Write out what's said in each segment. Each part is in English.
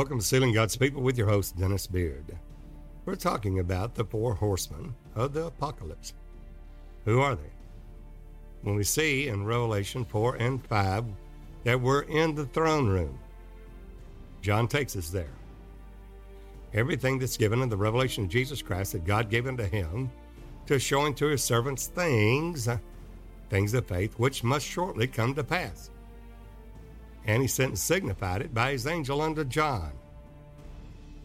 Welcome to Sealing God's People with your host, Dennis Beard. We're talking about the four horsemen of the apocalypse. Who are they? When we see in Revelation 4 and 5 that we're in the throne room, John takes us there. Everything that's given in the revelation of Jesus Christ that God gave unto him to show unto his servants things, things of faith, which must shortly come to pass. And he sent and signified it by his angel unto John.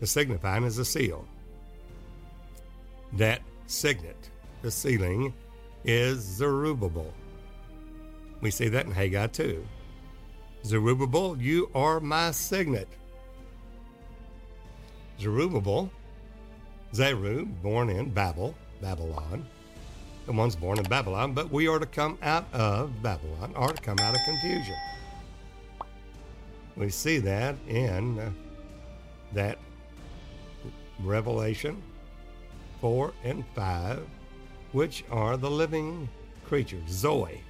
The signifying is a seal. That signet, the sealing, is Zerubbabel. We see that in Haggai too. Zerubbabel, you are my signet. Zerubbabel, Zeru, born in Babel, Babylon. The one's born in Babylon, but we are to come out of Babylon, or to come out of confusion. We see that in uh, that Revelation 4 and 5, which are the living creatures, Zoe.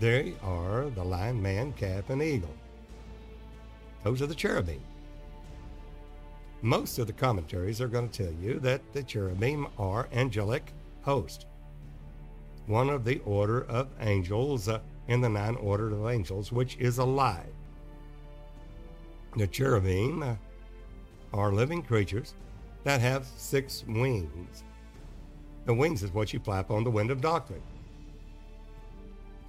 They are the lion, man, calf, and eagle. Those are the cherubim. Most of the commentaries are going to tell you that the cherubim are angelic hosts, one of the order of angels uh, in the nine order of angels, which is alive. The cherubim uh, are living creatures that have six wings. The wings is what you flap on the wind of doctrine.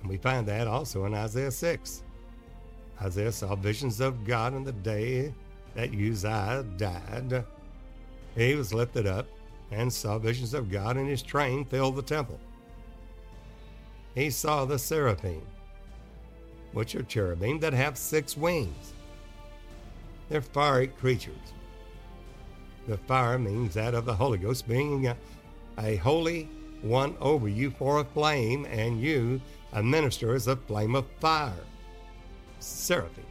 And we find that also in Isaiah 6. Isaiah saw visions of God in the day that Uzziah died. He was lifted up and saw visions of God, and his train filled the temple. He saw the seraphim, which are cherubim that have six wings. They're fiery creatures. The fire means that of the Holy Ghost being a, a holy one over you for a flame, and you a minister as a flame of fire. Seraphim,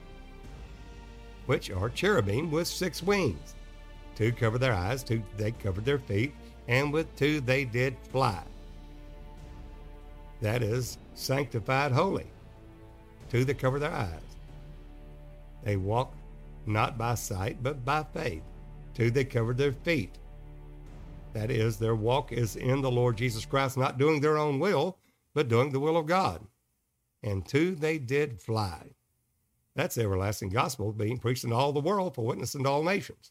which are cherubim with six wings. Two covered their eyes, two they covered their feet, and with two they did fly. That is sanctified holy. Two that cover their eyes. They walk not by sight, but by faith. Two, they covered their feet. That is, their walk is in the Lord Jesus Christ, not doing their own will, but doing the will of God. And two, they did fly. That's the everlasting gospel being preached in all the world for witness in all nations.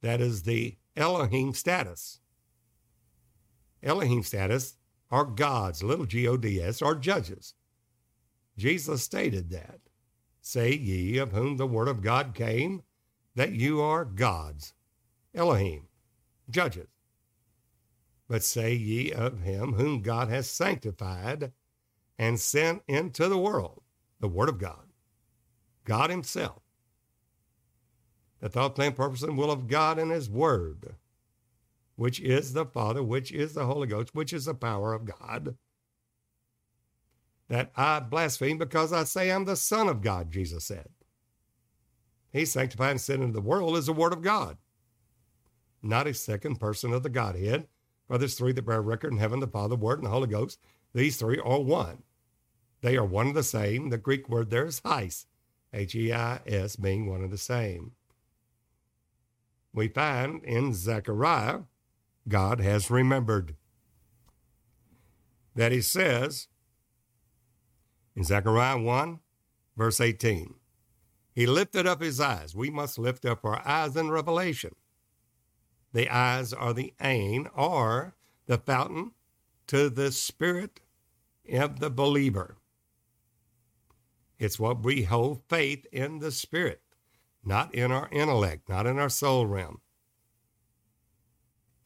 That is the Elohim status. Elohim status are gods, little G O D S, are judges. Jesus stated that. Say ye, of whom the word of God came, that you are gods, Elohim, judges. But say ye of him whom God has sanctified and sent into the world, the Word of God, God Himself, the thought, plan, purpose, and will of God and His Word, which is the Father, which is the Holy Ghost, which is the power of God. That I blaspheme because I say I'm the Son of God, Jesus said. He sanctified and sent into the world is the Word of God, not a second person of the Godhead. For there's three that bear record in heaven the Father, the Word, and the Holy Ghost. These three are one. They are one and the same. The Greek word there is heis, H E I S, being one and the same. We find in Zechariah, God has remembered. That he says in Zechariah 1, verse 18, He lifted up his eyes. We must lift up our eyes in revelation. The eyes are the ain, or the fountain to the spirit of the believer. It's what we hold faith in the spirit, not in our intellect, not in our soul realm.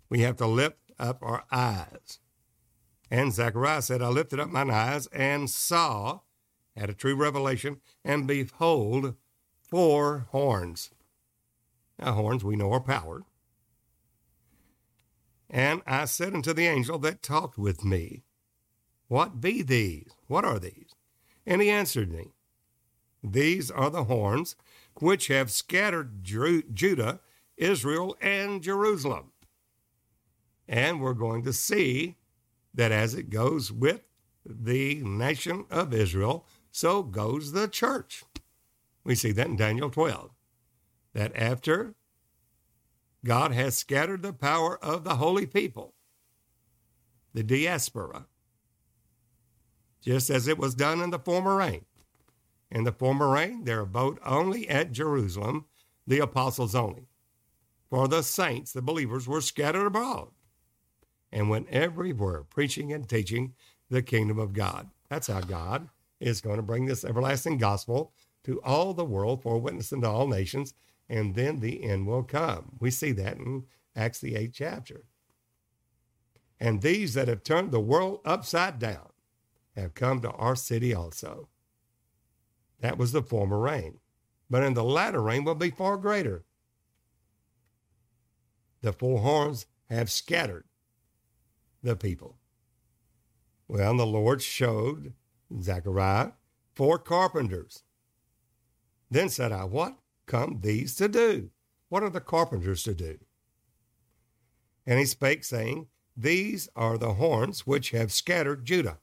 We have to lift up our eyes. And Zechariah said, I lifted up mine eyes and saw, had a true revelation, and behold, four horns. Now, horns we know are power. And I said unto the angel that talked with me, What be these? What are these? And he answered me, These are the horns which have scattered Judah, Israel, and Jerusalem. And we're going to see that as it goes with the nation of Israel, so goes the church. We see that in Daniel 12. That after God has scattered the power of the holy people, the diaspora, just as it was done in the former rain. In the former rain, there abode only at Jerusalem the apostles only. For the saints, the believers, were scattered abroad and went everywhere preaching and teaching the kingdom of God. That's how God is going to bring this everlasting gospel to all the world for a witness unto all nations, and then the end will come. We see that in Acts, the eighth chapter. And these that have turned the world upside down have come to our city also. That was the former rain. But in the latter rain will be far greater. The four horns have scattered the people. Well, the Lord showed Zechariah four carpenters. Then said I, What come these to do? What are the carpenters to do? And he spake, saying, These are the horns which have scattered Judah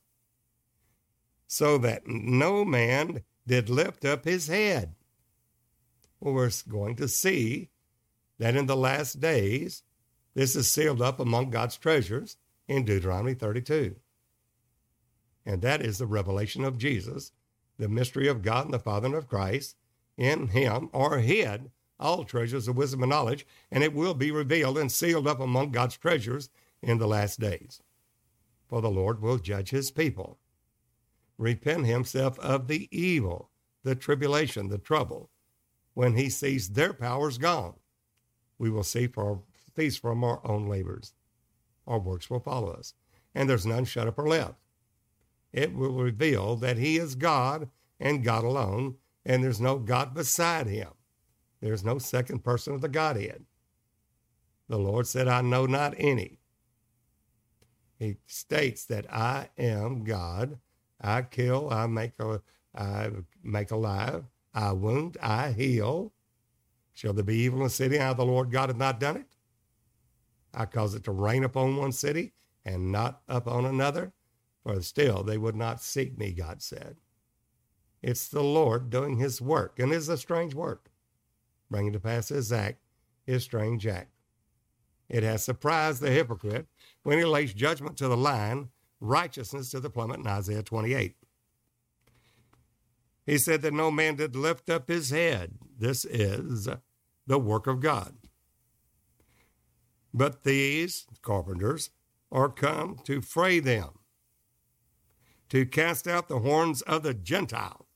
so that no man did lift up his head. Well, we're going to see that in the last days, this is sealed up among God's treasures in Deuteronomy 32. And that is the revelation of Jesus, the mystery of God and the Father and of Christ. In him are hid all treasures of wisdom and knowledge, and it will be revealed and sealed up among God's treasures in the last days. For the Lord will judge his people repent himself of the evil, the tribulation, the trouble, when he sees their powers gone. We will cease from our own labors. Our works will follow us, and there's none shut up or left. It will reveal that he is God and God alone, and there's no God beside him. There's no second person of the Godhead. The Lord said, I know not any. He states that I am God I kill, I make a, I make alive, I wound, I heal. Shall there be evil in the city? How the Lord God hath not done it? I cause it to rain upon one city and not upon another, for still they would not seek me, God said. It's the Lord doing his work, and it is a strange work, bringing to pass his act, his strange act. It has surprised the hypocrite when he lays judgment to the lion righteousness to the plummet in Isaiah 28. He said that no man did lift up his head. This is the work of God. But these carpenters are come to fray them, to cast out the horns of the Gentile,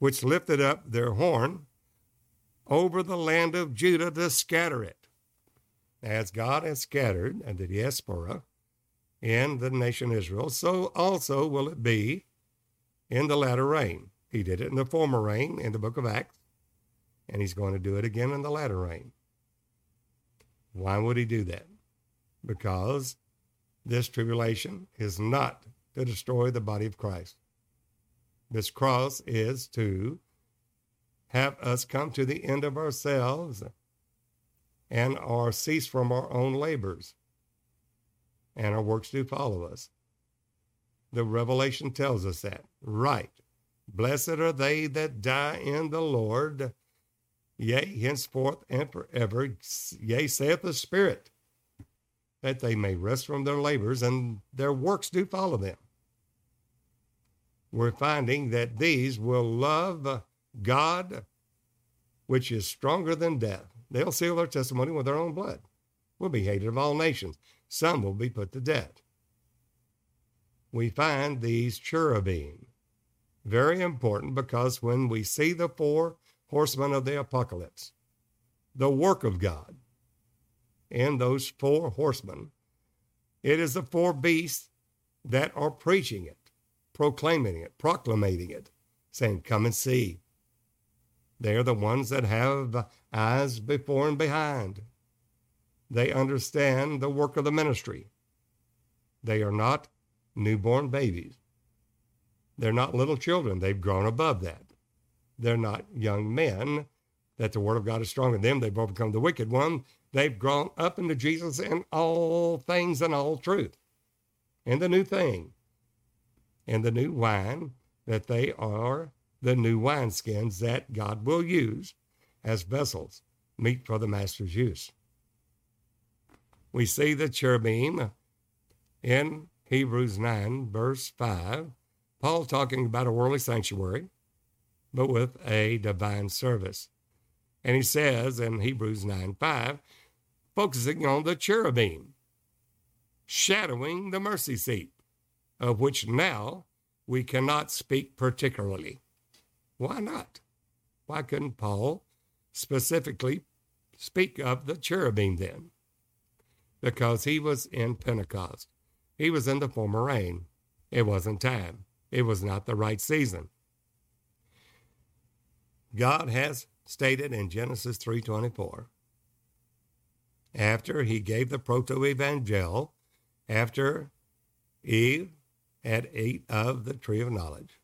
which lifted up their horn over the land of Judah to scatter it. As God has scattered and the diaspora in the nation Israel, so also will it be in the latter rain. He did it in the former rain in the book of Acts, and he's going to do it again in the latter rain. Why would he do that? Because this tribulation is not to destroy the body of Christ. This cross is to have us come to the end of ourselves and or cease from our own labors and our works do follow us. The revelation tells us that. Right. Blessed are they that die in the Lord, yea, henceforth and forever, yea, saith the Spirit, that they may rest from their labors and their works do follow them. We're finding that these will love God, which is stronger than death. They'll seal their testimony with their own blood. Will be hated of all nations some will be put to death. We find these cherubim very important because when we see the four horsemen of the apocalypse, the work of God in those four horsemen, it is the four beasts that are preaching it, proclaiming it, proclamating it, saying, Come and see. They are the ones that have eyes before and behind, they understand the work of the ministry. They are not newborn babies. They're not little children. They've grown above that. They're not young men that the word of God is strong in them. They've overcome the wicked one. They've grown up into Jesus in all things and all truth. And the new thing, and the new wine that they are the new wineskins that God will use as vessels, meet for the master's use. We see the cherubim in Hebrews 9, verse 5, Paul talking about a worldly sanctuary, but with a divine service. And he says in Hebrews 9, 5, focusing on the cherubim, shadowing the mercy seat, of which now we cannot speak particularly. Why not? Why couldn't Paul specifically speak of the cherubim then? Because he was in Pentecost. He was in the former rain. It wasn't time. It was not the right season. God has stated in Genesis 3:24 after he gave the proto-evangel after Eve had ate of the tree of knowledge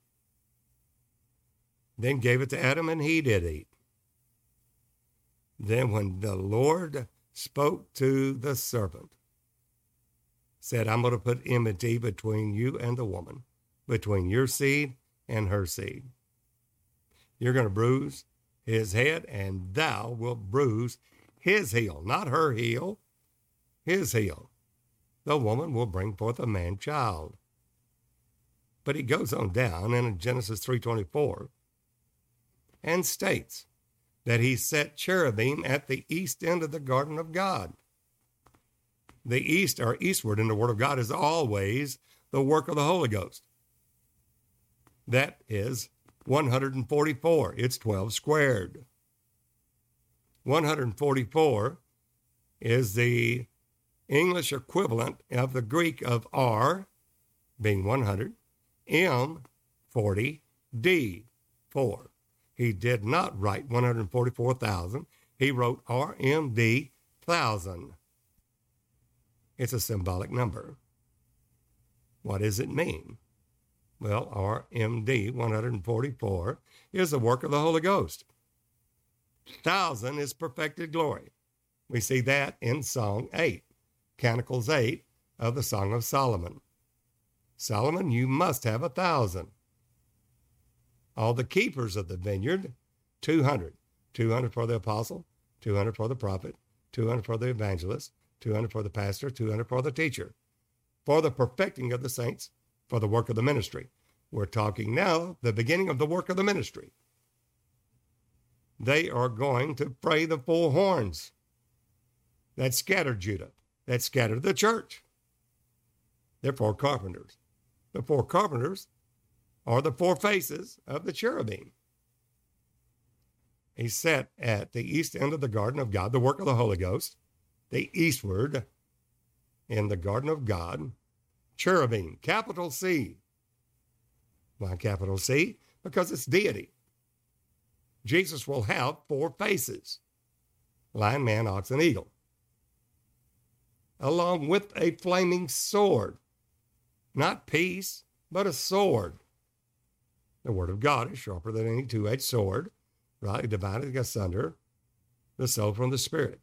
then gave it to Adam and he did eat then when the Lord spoke to the serpent said I'm going to put enmity between you and the woman between your seed and her seed you're going to bruise his head, and thou wilt bruise his heel, not her heel, his heel. The woman will bring forth a man child. But he goes on down in Genesis 3:24 and states that he set cherubim at the east end of the garden of God. The east or eastward in the Word of God is always the work of the Holy Ghost. That is 144. It's 12 squared. 144 is the English equivalent of the Greek of R, being 100, M, 40, D, 4. He did not write 144,000. He wrote RMD, 1,000. It's a symbolic number. What does it mean? well, RMD 144, is the work of the Holy Ghost. Thousand is perfected glory. We see that in Song 8, Canticles 8 of the Song of Solomon. Solomon, you must have a thousand. All the keepers of the vineyard, 200. 200 for the apostle, 200 for the prophet, 200 for the evangelist, 200 for the pastor, 200 for the teacher. For the perfecting of the saints, for the work of the ministry. We're talking now the beginning of the work of the ministry. They are going to pray the full horns that scattered Judah, that scattered the church. They're four carpenters. The four carpenters are the four faces of the cherubim. He set at the east end of the garden of God, the work of the Holy Ghost, the eastward in the garden of God, cherubim, capital C. Why capital C? Because it's deity. Jesus will have four faces lion, man, ox, and eagle, along with a flaming sword. Not peace, but a sword. The word of God is sharper than any two edged sword, right? Dividing asunder the soul from the spirit.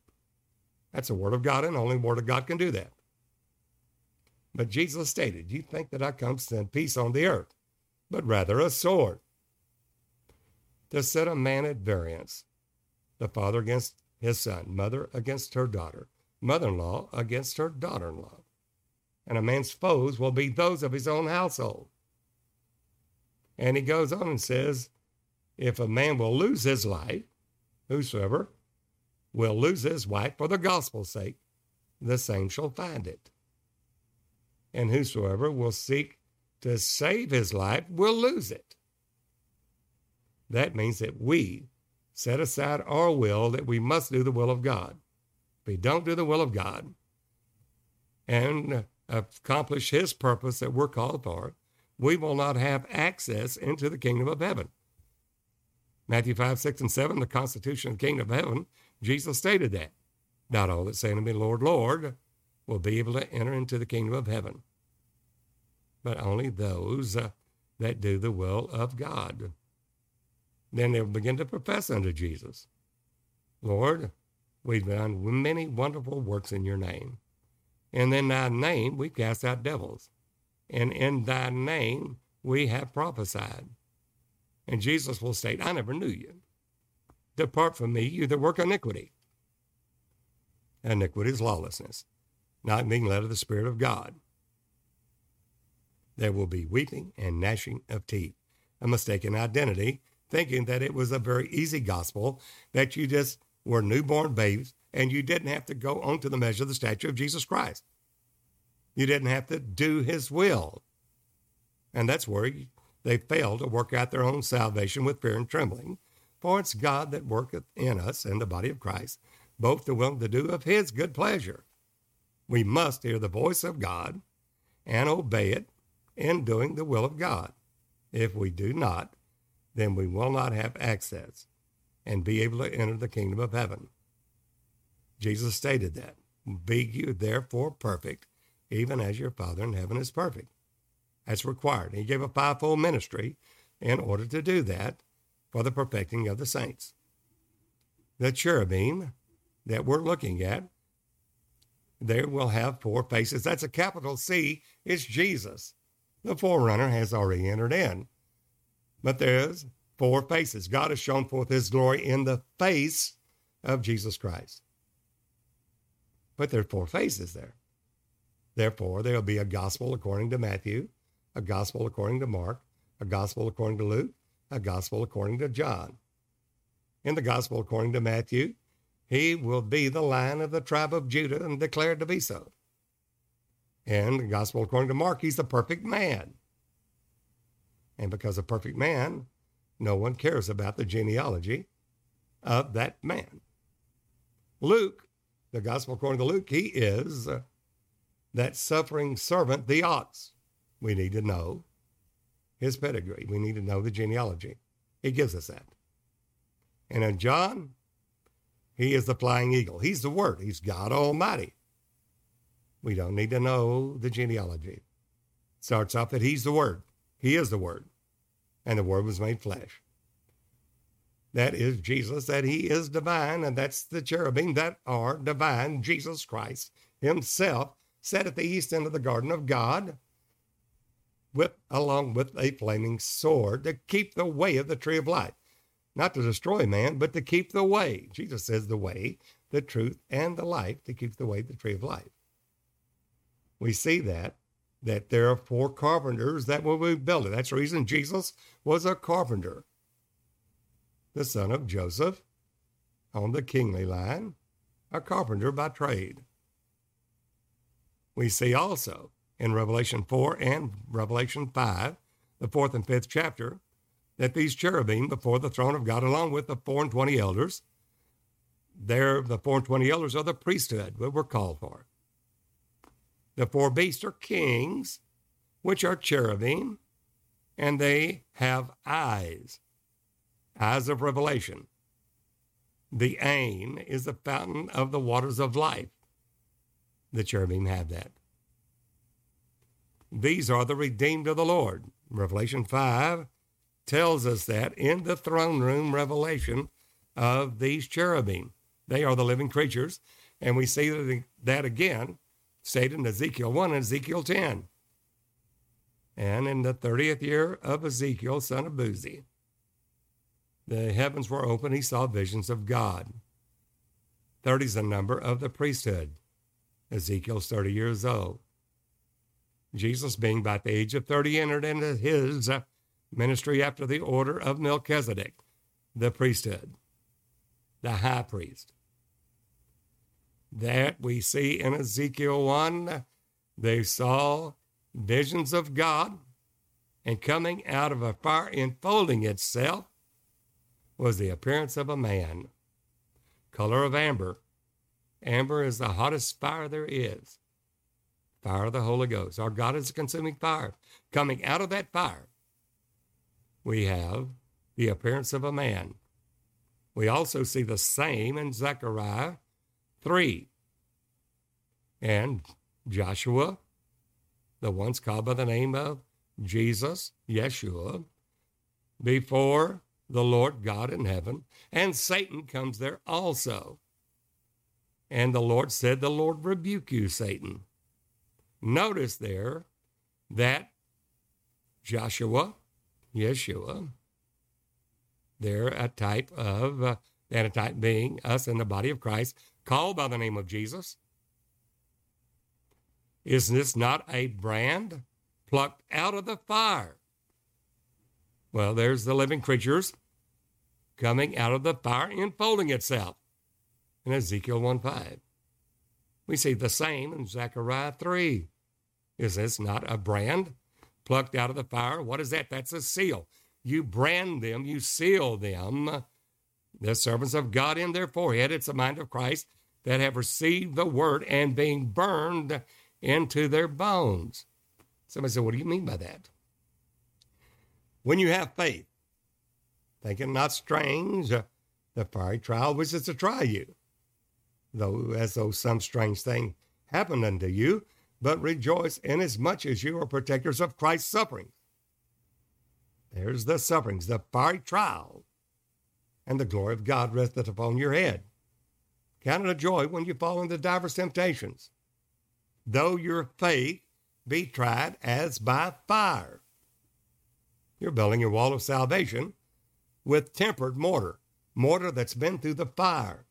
That's the word of God, and only the word of God can do that. But Jesus stated, You think that I come to send peace on the earth, but rather a sword. To set a man at variance, the father against his son, mother against her daughter, mother in law against her daughter in law. And a man's foes will be those of his own household. And he goes on and says, If a man will lose his life, whosoever will lose his wife for the gospel's sake, the same shall find it and whosoever will seek to save his life will lose it. That means that we set aside our will that we must do the will of God. If we don't do the will of God and accomplish his purpose that we're called for, we will not have access into the kingdom of heaven. Matthew 5, 6, and 7, the constitution of the kingdom of heaven, Jesus stated that. Not all that say unto me, Lord, Lord, will be able to enter into the kingdom of heaven, but only those uh, that do the will of God. Then they'll begin to profess unto Jesus, Lord, we've done many wonderful works in your name. And in thy name we cast out devils. And in thy name we have prophesied. And Jesus will state, I never knew you. Depart from me, you that work iniquity. Iniquity is lawlessness, not being led of the Spirit of God. There will be weeping and gnashing of teeth, a mistaken identity, thinking that it was a very easy gospel, that you just were newborn babes and you didn't have to go on to the measure of the stature of Jesus Christ. You didn't have to do his will. And that's where they fail to work out their own salvation with fear and trembling. For it's God that worketh in us in the body of Christ, both the will to do of his good pleasure. We must hear the voice of God and obey it in doing the will of God. If we do not, then we will not have access and be able to enter the kingdom of heaven. Jesus stated that. Be you therefore perfect, even as your Father in heaven is perfect. That's required. He gave a fivefold ministry in order to do that for the perfecting of the saints. The cherubim that we're looking at, they will have four faces. That's a capital C. It's Jesus. The forerunner has already entered in. But there's four faces. God has shown forth his glory in the face of Jesus Christ. But there are four faces there. Therefore, there will be a gospel according to Matthew, a gospel according to Mark, a gospel according to Luke, a gospel according to John. In the gospel according to Matthew, he will be the lion of the tribe of Judah and declared to be so. In the gospel according to Mark, he's the perfect man. And because a perfect man, no one cares about the genealogy of that man. Luke, the gospel according to Luke, he is uh, that suffering servant, the ox. We need to know his pedigree. We need to know the genealogy. He gives us that. And in John, he is the flying eagle. He's the Word. He's God Almighty. We don't need to know the genealogy. Starts off that He's the Word. He is the Word. And the Word was made flesh. That is Jesus, that He is divine, and that's the cherubim that are divine. Jesus Christ Himself sat at the east end of the garden of God with, along with a flaming sword to keep the way of the tree of life. Not to destroy man, but to keep the way. Jesus says the way, the truth, and the life to keep the way, the tree of life. We see that, that there are four carpenters that will be building. That's the reason Jesus was a carpenter, the son of Joseph on the kingly line, a carpenter by trade. We see also in Revelation 4 and Revelation 5, the fourth and fifth chapter, that these cherubim before the throne of God, along with the four and twenty elders, they're the four and twenty elders are the priesthood, that we're called for. The four beasts are kings, which are cherubim, and they have eyes, eyes of revelation. The ain is the fountain of the waters of life. The cherubim have that. These are the redeemed of the Lord. Revelation 5 tells us that in the throne room revelation of these cherubim. They are the living creatures. And we see that again stated in Ezekiel 1 and Ezekiel 10. And in the 30th year of Ezekiel, son of Buzi, the heavens were open. He saw visions of God. 30 is the number of the priesthood. Ezekiel's 30 years old. Jesus, being about the age of 30, entered into his ministry after the order of Melchizedek, the priesthood, the high priest. That we see in Ezekiel 1. They saw visions of God, and coming out of a fire enfolding itself was the appearance of a man, color of amber. Amber is the hottest fire there is. Fire of the Holy Ghost. Our God is a consuming fire. Coming out of that fire we have the appearance of a man. We also see the same in Zechariah 3. And Joshua, the ones called by the name of Jesus, Yeshua, before the Lord God in heaven, and Satan comes there also. And the Lord said, The Lord rebuke you, Satan. Notice there that Joshua Yeshua, They're a type of uh, the antitype being us in the body of Christ, called by the name of Jesus. Is this not a brand plucked out of the fire? Well, there's the living creatures coming out of the fire, enfolding itself in Ezekiel 1 5. We see the same in Zechariah 3. Is this not a brand plucked out of the fire? What is that? That's a seal. You brand them, you seal them, the servants of God in their forehead. It's the mind of Christ that have received the word and being burned into their bones. Somebody said, What do you mean by that? When you have faith, thinking not strange, uh, the fiery trial wishes to try you, though as though some strange thing happened unto you, but rejoice inasmuch as you are partakers of Christ's sufferings. There's the sufferings, the fiery trial, and the glory of God resteth upon your head. Count it a joy when you fall into divers temptations, though your faith be tried as by fire. You're building your wall of salvation with tempered mortar, mortar that's been through the fire.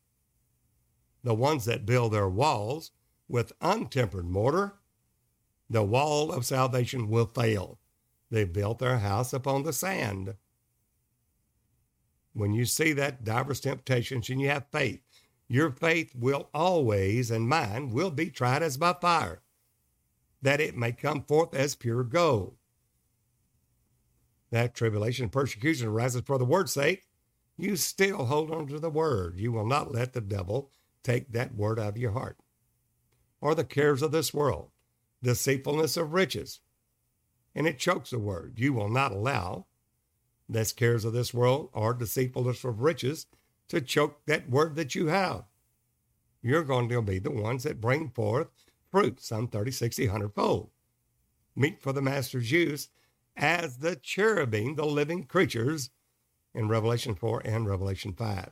The ones that build their walls with untempered mortar, the wall of salvation will fail. They built their house upon the sand. When you see that diverse temptations and you have faith, your faith will always, and mine, will be tried as by fire, that it may come forth as pure gold that tribulation and persecution arises for the word's sake, you still hold on to the word. You will not let the devil take that word out of your heart. Or the cares of this world, deceitfulness of riches, and it chokes the word. You will not allow this cares of this world or deceitfulness of riches to choke that word that you have. You're going to be the ones that bring forth fruit, some 30, 60, 100 fold. Meet for the master's use as the cherubim, the living creatures in Revelation 4 and Revelation 5.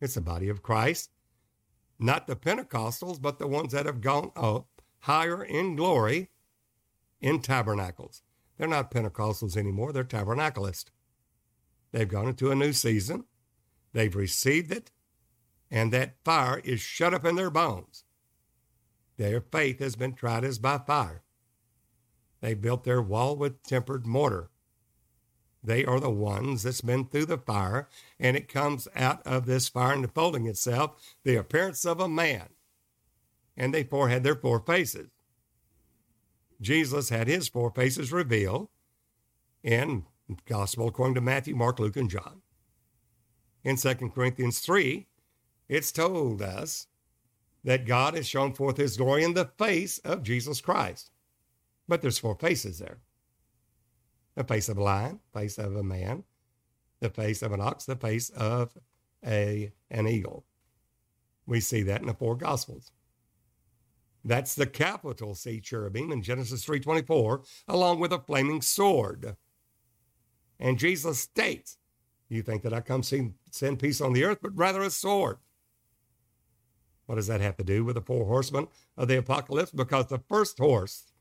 It's the body of Christ, not the Pentecostals, but the ones that have gone up higher in glory in tabernacles. They're not Pentecostals anymore, they're tabernacleists. They've gone into a new season, they've received it, and that fire is shut up in their bones. Their faith has been tried as by fire. They built their wall with tempered mortar. They are the ones that's been through the fire, and it comes out of this fire and unfolding itself, the appearance of a man. And they four had their four faces. Jesus had his four faces revealed in Gospel according to Matthew, Mark, Luke, and John. In 2 Corinthians 3, it's told us that God has shown forth his glory in the face of Jesus Christ. But there's four faces there the face of a lion, face of a man, the face of an ox, the face of a an eagle. We see that in the four gospels. That's the capital C cherubim in Genesis 3:24, along with a flaming sword. And Jesus states, You think that I come see, send peace on the earth, but rather a sword. What does that have to do with the four horsemen of the apocalypse? Because the first horse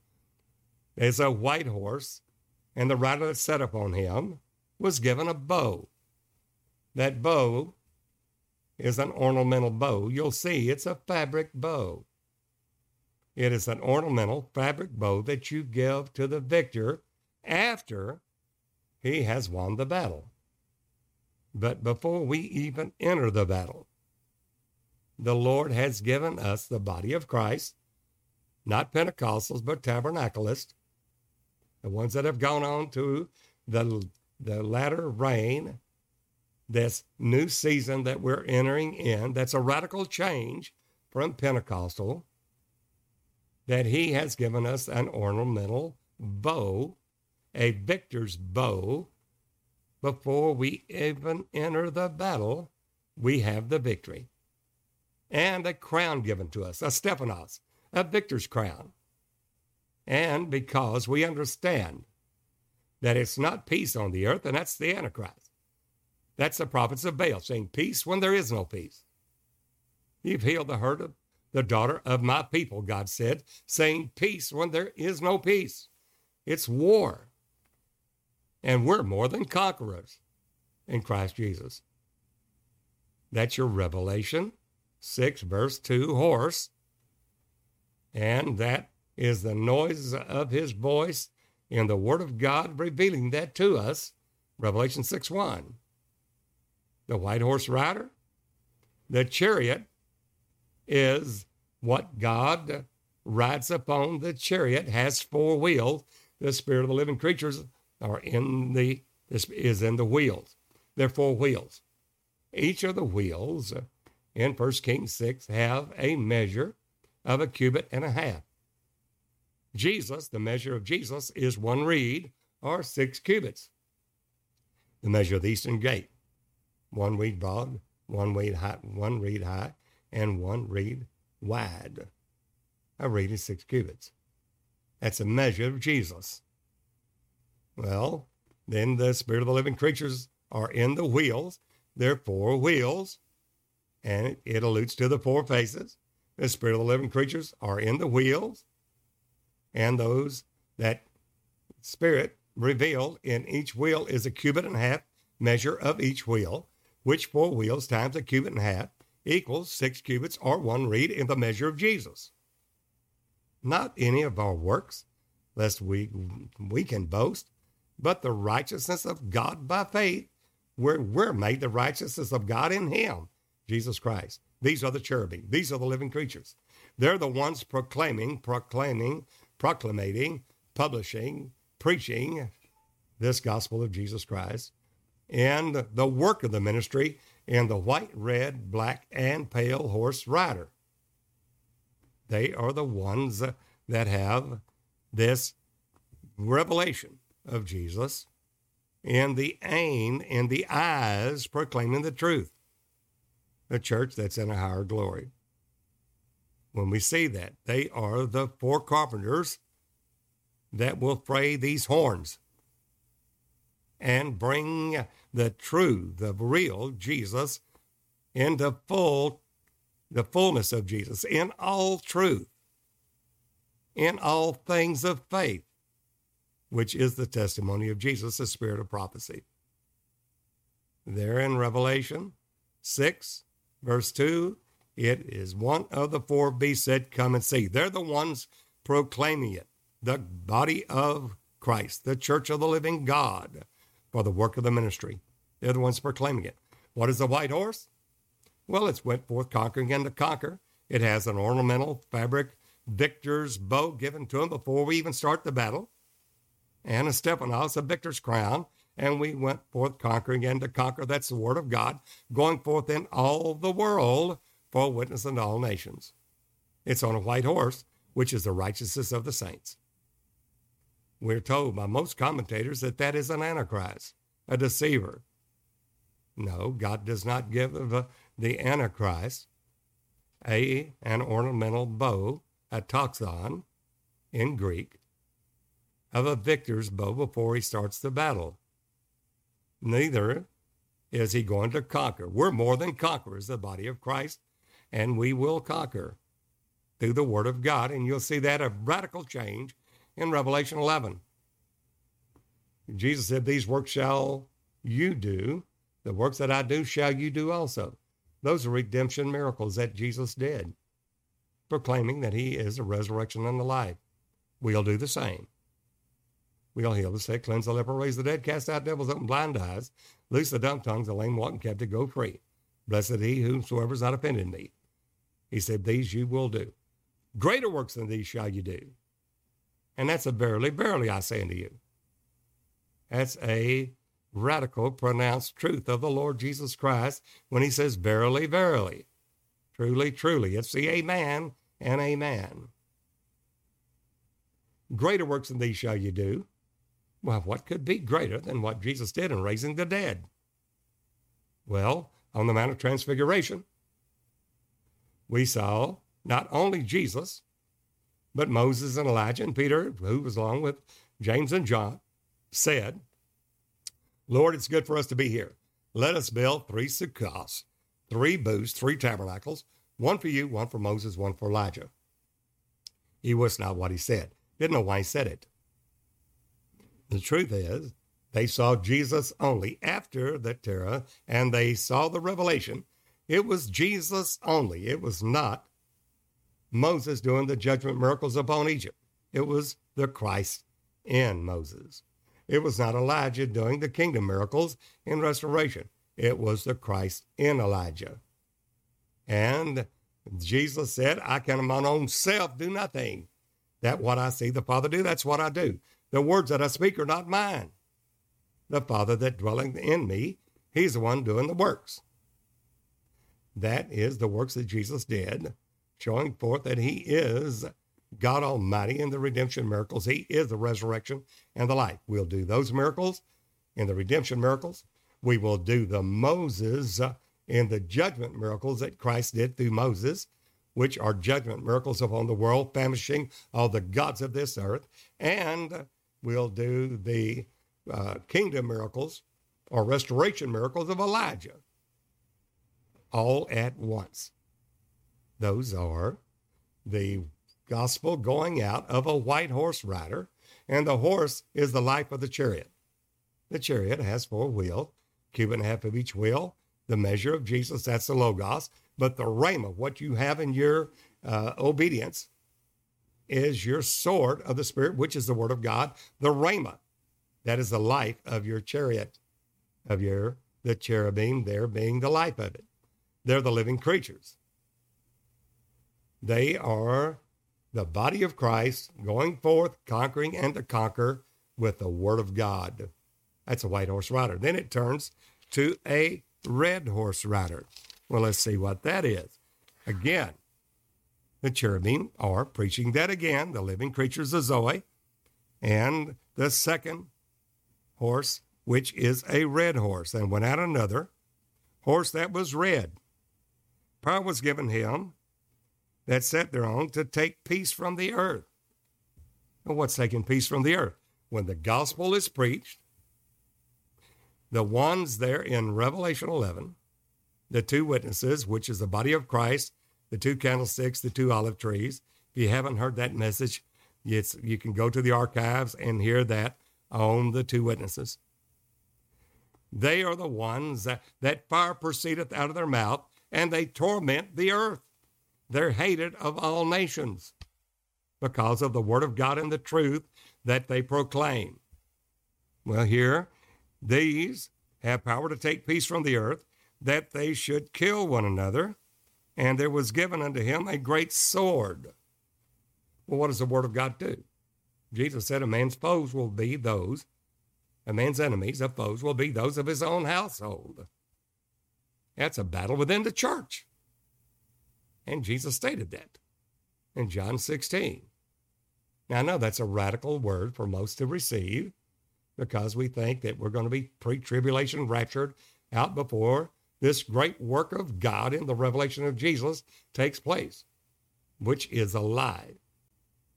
is a white horse, and the rider that sat upon him was given a bow. That bow is an ornamental bow. You'll see it's a fabric bow. It is an ornamental fabric bow that you give to the victor after he has won the battle. But before we even enter the battle, the Lord has given us the body of Christ, not Pentecostals, but Tabernacleists, the ones that have gone on to the, the latter rain, this new season that we're entering in, that's a radical change from Pentecostal, that he has given us an ornamental bow, a victor's bow. Before we even enter the battle, we have the victory. And a crown given to us, a Stephanos, a victor's crown and because we understand that it's not peace on the earth, and that's the Antichrist. That's the prophets of Baal saying peace when there is no peace. You've healed the hurt of the daughter of my people, God said, saying peace when there is no peace. It's war. And we're more than conquerors. in Christ Jesus. That's your Revelation 6, verse 2 horse. And that is the noise of his voice in the Word of God revealing that to us. Revelation 6 1. The white horse rider, the chariot is what God rides upon. The chariot has four wheels. The spirit of the living creatures are in the this is in the wheels. They're four wheels. Each of the wheels in 1 Kings 6 have a measure of a cubit and a half. Jesus, the measure of Jesus, is one reed or six cubits. The measure of the eastern gate, one reed broad, one reed high, one reed high, and one reed wide. A reed is six cubits. That's a measure of Jesus. Well, then the spirit of the living creatures are in the wheels. They're four wheels, and it alludes to the four faces. The spirit of the living creatures are in the wheels, and those that spirit revealed in each wheel is a cubit and a half measure of each wheel, which four wheels times a cubit and a half equals six cubits or one reed in the measure of Jesus. Not any of our works, lest we we can boast, but the righteousness of God by faith. We're, we're made the righteousness of God in Him, Jesus Christ. These are the cherubim. These are the living creatures. They're the ones proclaiming, proclaiming, proclamating, publishing, preaching this gospel of Jesus Christ and the work of the ministry in the white, red, black, and pale horse rider. They are the ones that have this revelation of Jesus and the aim and the eyes proclaiming the truth. The church that's in a higher glory. When we see that, they are the four carpenters that will fray these horns and bring the true, the real Jesus into full, the fullness of Jesus in all truth, in all things of faith, which is the testimony of Jesus, the spirit of prophecy. There in Revelation 6, verse 2, it is one of the four beasts that come and see. They're the ones proclaiming it, the body of Christ, the church of the living God for the work of the ministry. They're the ones proclaiming it. What is the white horse? Well, it's went forth conquering and to conquer. It has an ornamental fabric victor's bow given to him before we even start the battle, and a Stephanos, a victor's crown. And we went forth conquering and to conquer. That's the word of God, going forth in all the world for witness unto all nations. It's on a white horse, which is the righteousness of the saints. We're told by most commentators that that is an antichrist, a deceiver. No, God does not give the antichrist a an ornamental bow, a toxon in Greek, of a victor's bow before he starts the battle. Neither is he going to conquer. We're more than conquerors, the body of Christ, and we will conquer through the Word of God. And you'll see that a radical change in Revelation 11. Jesus said, These works shall you do. The works that I do shall you do also. Those are redemption miracles that Jesus did, proclaiming that he is the resurrection and the life. We'll do the same. We'll heal the sick, cleanse the leper, raise the dead, cast out devils, open blind eyes, loose the dumb tongues, the lame walk, and captive go free. Blessed he whomsoever is not offended me. He said, These you will do. Greater works than these shall you do. And that's a verily, verily, I say unto you. That's a radical, pronounced truth of the Lord Jesus Christ when he says, Verily, verily. Truly, truly. It's the Amen and Amen. Greater works than these shall you do. Well, what could be greater than what Jesus did in raising the dead? Well, on the Mount of Transfiguration, we saw not only Jesus, but Moses and Elijah and Peter, who was along with James and John, said, Lord, it's good for us to be here. Let us build three sukkahs, three booths, three tabernacles, one for you, one for Moses, one for Elijah. He was not what he said. Didn't know why he said it. The truth is They saw Jesus only after the terror and they saw the revelation. It was Jesus only. It was not Moses doing the judgment miracles upon Egypt. It was the Christ in Moses. It was not Elijah doing the kingdom miracles in restoration. It was the Christ in Elijah. And Jesus said, I can of my own self do nothing. That what I see the Father do, that's what I do. The words that I speak are not mine. The Father that dwelling in me, he's the one doing the works. That is the works that Jesus did, showing forth that he is God Almighty in the redemption miracles. He is the resurrection and the life. We'll do those miracles in the redemption miracles. We will do the Moses in the judgment miracles that Christ did through Moses, which are judgment miracles upon the world, famishing all the gods of this earth. And we'll do the uh, kingdom miracles or restoration miracles of Elijah all at once. Those are the gospel going out of a white horse rider, and the horse is the life of the chariot. The chariot has four wheels, cube and a half of each wheel, the measure of Jesus, that's the Logos. But the rhema, what you have in your uh, obedience, is your sword of the Spirit, which is the Word of God, the rhema. That is the life of your chariot, of your the cherubim there being the life of it. They're the living creatures. They are the body of Christ going forth, conquering and to conquer with the Word of God. That's a white horse rider. Then it turns to a red horse rider. Well, let's see what that is. Again, the cherubim are preaching that again, the living creatures of Zoe, and the second horse, which is a red horse, and went out another horse that was red. Power was given him that sat thereon to take peace from the earth. Well, what's taking peace from the earth? When the gospel is preached, the ones there in Revelation 11, the two witnesses, which is the body of Christ, the two candlesticks, the two olive trees. If you haven't heard that message, it's, you can go to the archives and hear that on the two witnesses. They are the ones that, that fire proceedeth out of their mouth, and they torment the earth. They're hated of all nations because of the word of God and the truth that they proclaim. Well, here these have power to take peace from the earth, that they should kill one another. And there was given unto him a great sword. Well, what does the word of God do? Jesus said, A man's foes will be those, a man's enemies a foes will be those of his own household. That's a battle within the church. And Jesus stated that in John 16. Now, I know that's a radical word for most to receive, because we think that we're going to be pre tribulation raptured out before this great work of God in the revelation of Jesus takes place, which is a lie.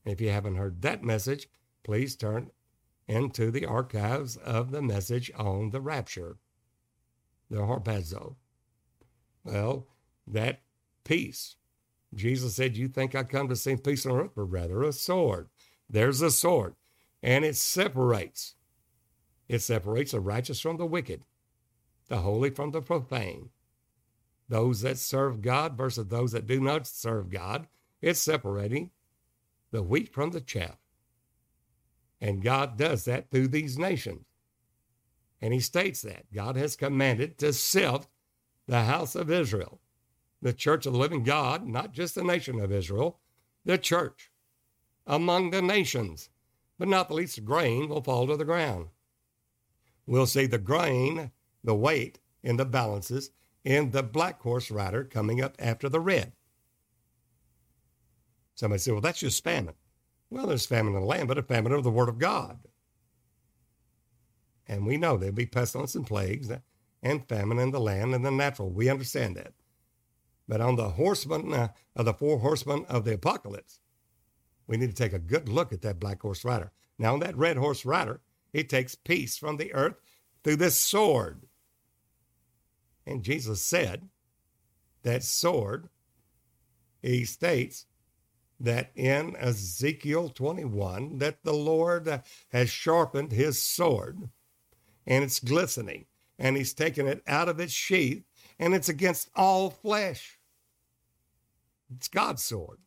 If you haven't heard that message, please turn into the archives of the message on the rapture, the harpazo. Well, that peace. Jesus said, You think I come to sing peace on earth, but rather a sword. There's a sword, and it separates it separates the righteous from the wicked, the holy from the profane, those that serve God versus those that do not serve God. It's separating the wheat from the chaff. And God does that through these nations. And he states that God has commanded to sift the house of Israel, the church of the living God, not just the nation of Israel, the church among the nations. But not the least grain will fall to the ground we'll see the grain, the weight in the balances in the black horse rider coming up after the red. Somebody said, well, that's just famine. Well, there's famine in the land, but a famine of the word of God. And we know there'll be pestilence and plagues and famine in the land and the natural. We understand that. But on the horsemen uh, of the four horsemen of the apocalypse, we need to take a good look at that black horse rider. Now, on that red horse rider, he takes peace from the earth through this sword. And Jesus said, that sword, he states that in Ezekiel 21 that the Lord has sharpened his sword and it's glistening, and he's taken it out of its sheath, and it's against all flesh. It's God's sword.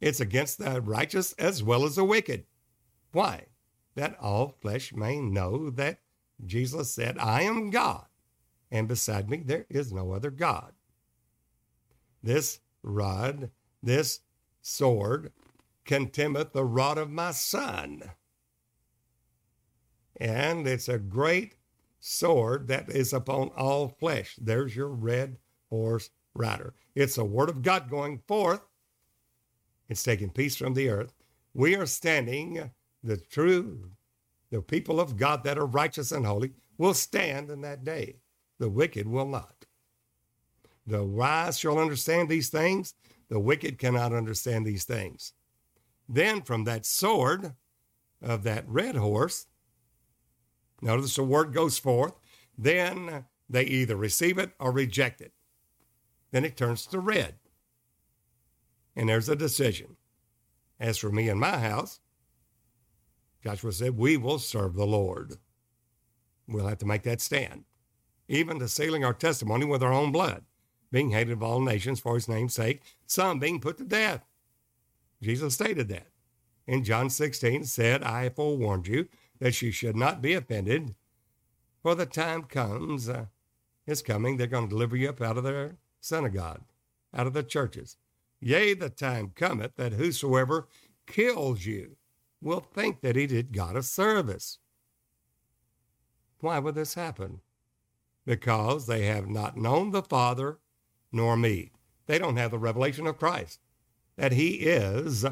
It's against the righteous as well as the wicked. Why? That all flesh may know that Jesus said, I am God, and beside me there is no other God. This rod, this sword, contemneth the rod of my son. And it's a great sword that is upon all flesh. There's your red horse rider. It's a word of God going forth. It's taking peace from the earth. We are standing, the true, the people of God that are righteous and holy will stand in that day. The wicked will not. The wise shall understand these things. The wicked cannot understand these things. Then from that sword of that red horse, notice the word goes forth, then they either receive it or reject it. Then it turns to red. And there's a decision. As for me and my house, Joshua said, we will serve the Lord. We'll have to make that stand, even to sealing our testimony with our own blood, being hated of all nations for his name's sake, some being put to death. Jesus stated that. In John 16 said, I forewarned you that you should not be offended, for the time comes, uh, is coming, they're going to deliver you up out of their synagogue, out of the churches. Yea, the time cometh that whosoever kills you will think that he did God a service. Why would this happen? Because they have not known the Father nor me. They don't have the revelation of Christ, that he is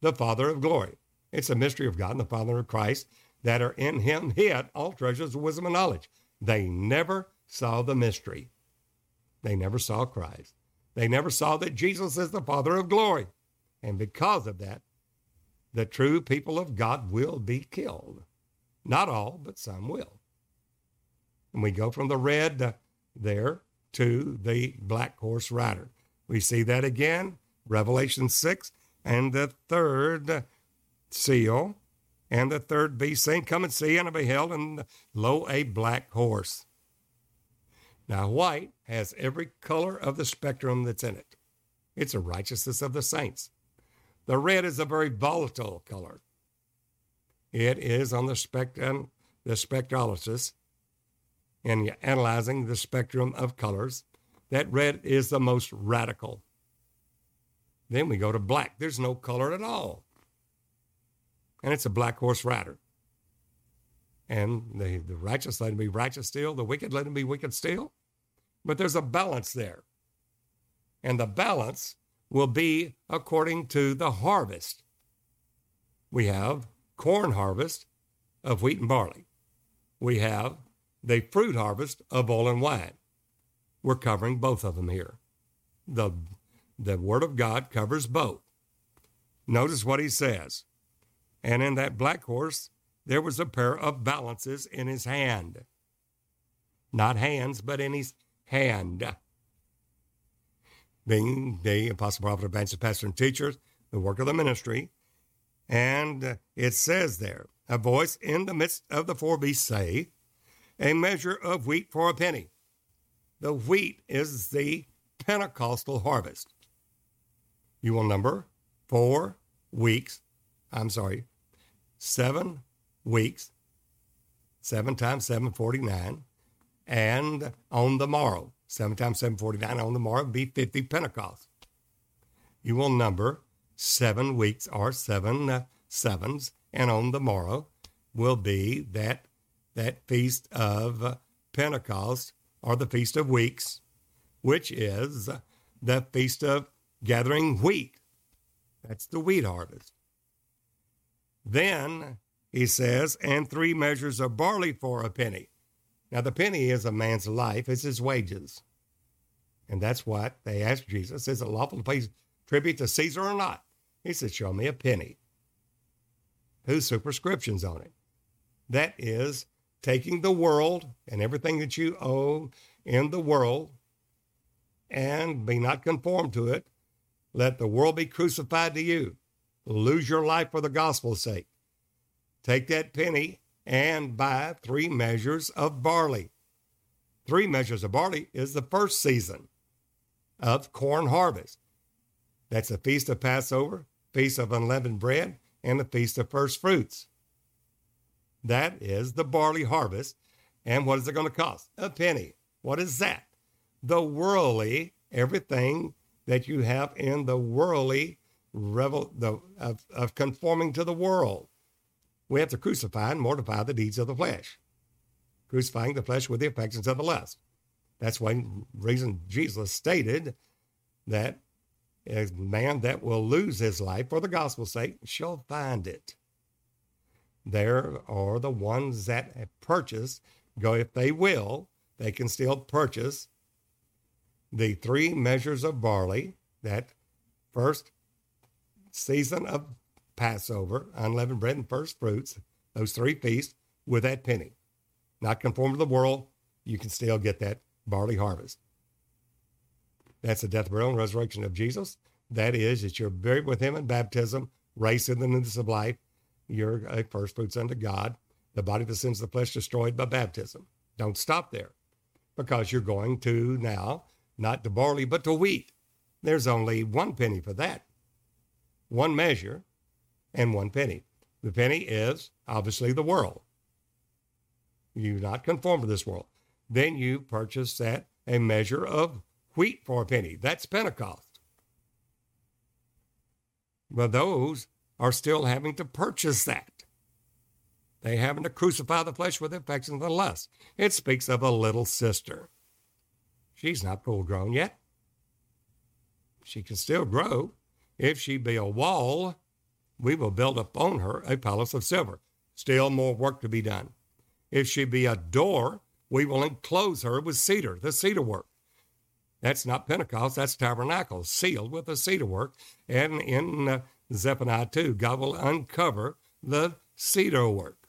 the Father of glory. It's a mystery of God and the Father of Christ that are in him hid all treasures of wisdom and knowledge. They never saw the mystery. They never saw Christ. They never saw that Jesus is the Father of glory. And because of that, the true people of God will be killed. Not all, but some will. And we go from the red uh, there to the black horse rider. We see that again, Revelation 6, and the third seal, and the third beast saying, Come and see, and I beheld, and lo, a black horse. Now, white has every color of the spectrum that's in it. It's a righteousness of the saints. The red is a very volatile color. It is on the spectrum, the spectrolysis, in analyzing the spectrum of colors, that red is the most radical. Then we go to black. There's no color at all. And it's a black horse rider. And the, the righteous let him be righteous still, the wicked let him be wicked still. But there's a balance there. And the balance will be according to the harvest. We have corn harvest of wheat and barley. We have the fruit harvest of oil and wine. We're covering both of them here. The the Word of God covers both. Notice what he says. And in that black horse, there was a pair of balances in his hand. Not hands, but in his hand. Being the apostle, prophet, evangelist, pastor, and teacher, the work of the ministry. And it says there, a voice in the midst of the four beasts say, a measure of wheat for a penny. The wheat is the Pentecostal harvest you will number four weeks. I'm sorry, seven weeks, seven times 749. And on the morrow, seven times 749 on the morrow be 50 Pentecost. You will number seven weeks or seven uh, sevens. And on the morrow will be that, that feast of Pentecost or the Feast of Weeks, which is the Feast of gathering wheat. That's the wheat harvest. Then he says, and three measures of barley for a penny. Now, the penny is a man's life, it's his wages. And that's what they asked Jesus Is it lawful to pay tribute to Caesar or not? He said, Show me a penny. Whose superscription's on it? That is taking the world and everything that you owe in the world and be not conformed to it, let the world be crucified to you. Lose your life for the gospel's sake. Take that penny and buy three measures of barley. Three measures of barley is the first season of corn harvest. That's the feast of Passover, feast of unleavened bread, and the feast of first fruits. That is the barley harvest. And what is it going to cost? A penny. What is that? The worldly, everything that you have in the worldly revel the of, of conforming to the world. We have to crucify and mortify the deeds of the flesh, crucifying the flesh with the affections of the lust. That's one reason Jesus stated that a man that will lose his life for the gospel's sake shall find it. There are the ones that have purchased, go if they will, they can still purchase the three measures of barley, that first season of Passover, unleavened bread and first fruits, those three feasts, with that penny. Not conform to the world, you can still get that barley harvest. That's the death, burial, and resurrection of Jesus. That is, that you're buried with him in baptism, raised in the newness of life. You're a first fruits unto God. The body that sins the flesh destroyed by baptism. Don't stop there because you're going to now, not to barley, but to wheat. There's only one penny for that one measure and one penny. The penny is obviously the world. You not conform to this world. Then you purchase that a measure of wheat for a penny. That's Pentecost. But those are still having to purchase that. They having to crucify the flesh with affections the lust. It speaks of a little sister. She's not full grown yet. She can still grow. If she be a wall, we will build upon her a palace of silver. Still more work to be done. If she be a door, we will enclose her with cedar, the cedar work. That's not Pentecost, that's tabernacle, sealed with the cedar work. And in uh, Zephaniah 2, God will uncover the cedar work.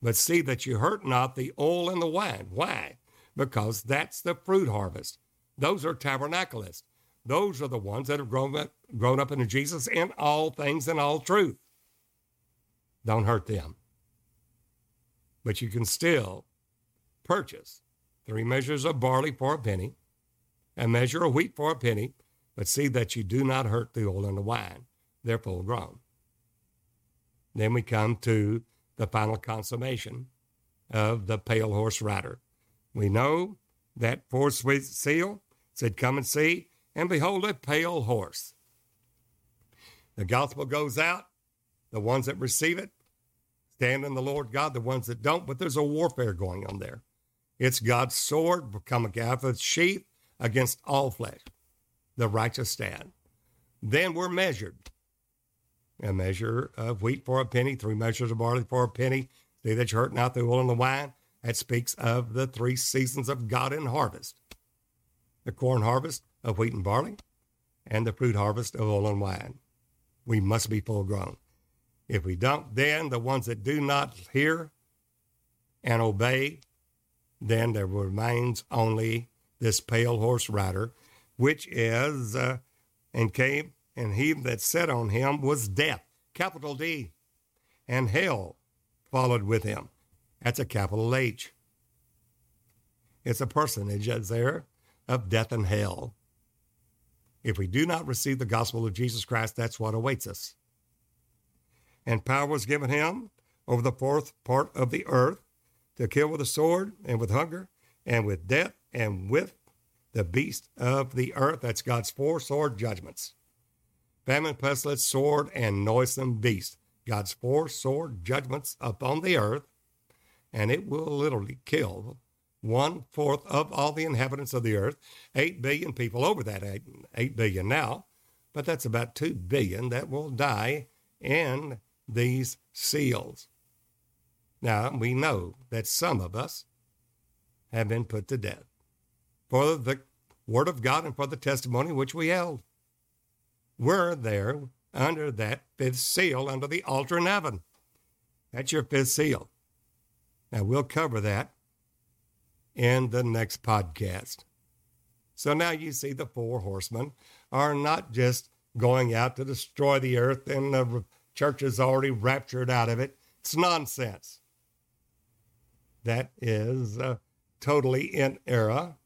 But see that you hurt not the oil and the wine. Why? Because that's the fruit harvest. Those are tabernacleists. Those are the ones that have grown up, grown up into Jesus in all things and all truth. Don't hurt them. But you can still purchase three measures of barley for a penny, a measure of wheat for a penny, but see that you do not hurt the oil and the wine. They're full grown. Then we come to the final consummation of the pale horse rider. We know that fourth seal said, Come and see and behold, a pale horse. The gospel goes out. The ones that receive it stand in the Lord God, the ones that don't, but there's a warfare going on there. It's God's sword becoming out of its sheath against all flesh. The righteous stand. Then we're measured. A measure of wheat for a penny, three measures of barley for a penny. See that you're hurting out the oil and the wine. That speaks of the three seasons of God in harvest. The corn harvest, of wheat and barley, and the fruit harvest of oil and wine. We must be full grown. If we don't, then the ones that do not hear and obey, then there remains only this pale horse rider, which is, uh, and came, and he that sat on him was death, capital D, and hell followed with him. That's a capital H. It's a personage that's there of death and hell. If we do not receive the gospel of Jesus Christ, that's what awaits us. And power was given him over the fourth part of the earth to kill with the sword and with hunger and with death and with the beast of the earth. That's God's four sword judgments famine, pestilence, sword, and noisome beast. God's four sword judgments upon the earth, and it will literally kill one fourth of all the inhabitants of the earth, 8 billion people, over that 8, 8 billion now, but that's about 2 billion that will die in these seals. Now, we know that some of us have been put to death for the word of God and for the testimony which we held. We're there under that fifth seal under the altar in heaven. That's your fifth seal. Now, we'll cover that in the next podcast. So now you see the four horsemen are not just going out to destroy the earth and the church is already raptured out of it. It's nonsense. That is uh, totally in error.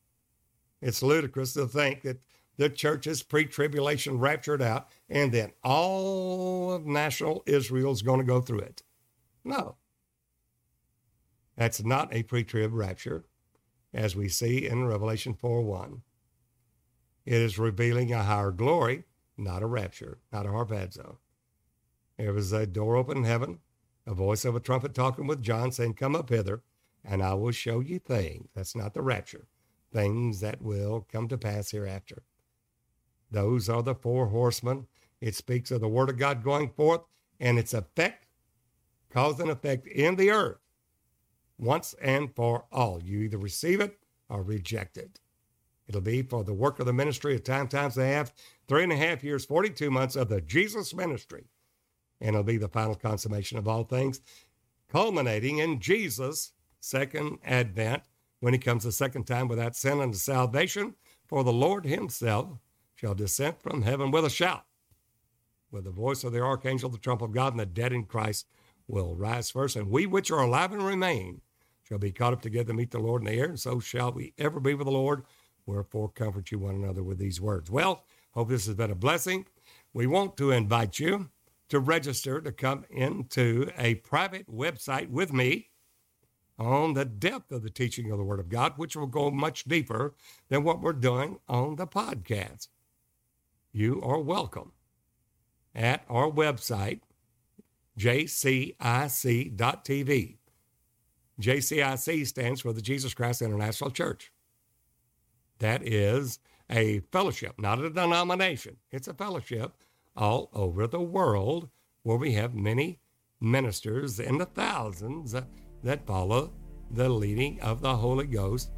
It's ludicrous to think that the church is pre tribulation raptured out and then all of national Israel is going to go through it. No. That's not a pre trib rapture, as we see in Revelation 4 1. It is revealing a higher glory, not a rapture, not a harpazo. There was a door open in heaven, a voice of a trumpet talking with John saying, Come up hither, and I will show you things. That's not the rapture, things that will come to pass hereafter. Those are the four horsemen. It speaks of the word of God going forth and its effect, cause and effect in the earth once and for all. You either receive it or reject it. It'll be for the work of the ministry of time times and a half, three and a half years, 42 months of the Jesus ministry. And it'll be the final consummation of all things, culminating in Jesus' second advent when he comes the second time without sin unto salvation. For the Lord himself shall descend from heaven with a shout, with the voice of the archangel, the trump of God, and the dead in Christ will rise first. And we which are alive and remain shall be caught up together to meet the Lord in the air, and so shall we ever be with the Lord. Wherefore, comfort you one another with these words. Well, hope this has been a blessing. We want to invite you to register to come into a private website with me on the depth of the teaching of the Word of God, which will go much deeper than what we're doing on the podcast. You are welcome at our website, jcic.tv. JCIC stands for the Jesus Christ International Church. That is a fellowship, not a denomination. It's a fellowship all over the world where we have many ministers in the thousands that follow the leading of the Holy Ghost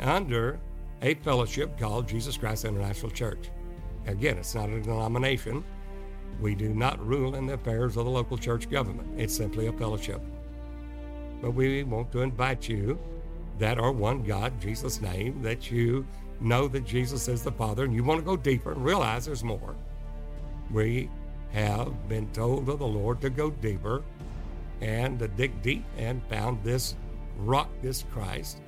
under a fellowship called Jesus Christ International Church. Again, it's not a denomination. We do not rule in the affairs of the local church government. It's simply a fellowship. But we want to invite you that are one God, Jesus' name, that you know that Jesus is the Father, and you want to go deeper and realize there's more. We have been told of the Lord to go deeper and to dig deep and found this rock, this Christ,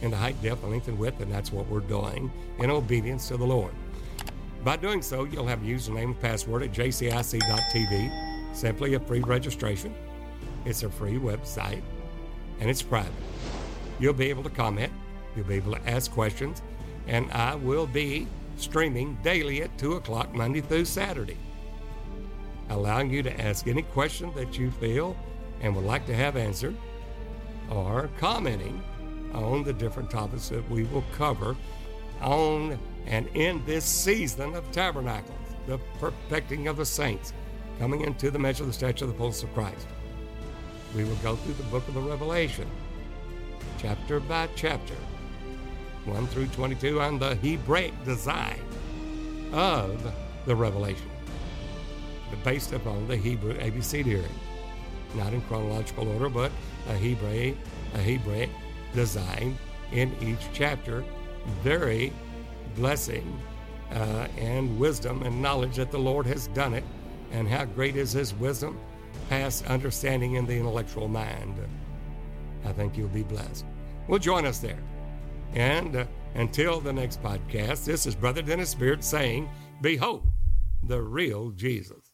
in the height, depth, length, and width, and that's what we're doing in obedience to the Lord. By doing so, you'll have username and password at jcic.tv, simply a free registration. It's a free website, and it's private. You'll be able to comment, you'll be able to ask questions, and I will be streaming daily at 2 o'clock Monday through Saturday, allowing you to ask any question that you feel and would like to have answered, or commenting on the different topics that we will cover on and in this season of tabernacles, the perfecting of the saints, coming into the measure of the stature of the fullness of Christ. We will go through the book of the Revelation, chapter by chapter, 1 through 22 on the Hebraic design of the Revelation, based upon the Hebrew ABCD, not in chronological order, but a Hebraic, a Hebraic design in each chapter, very blessing uh, and wisdom and knowledge that the Lord has done it, and how great is His wisdom past understanding in the intellectual mind. I think you'll be blessed. Well, join us there. And uh, until the next podcast, this is Brother Dennis Beard saying, Behold the real Jesus.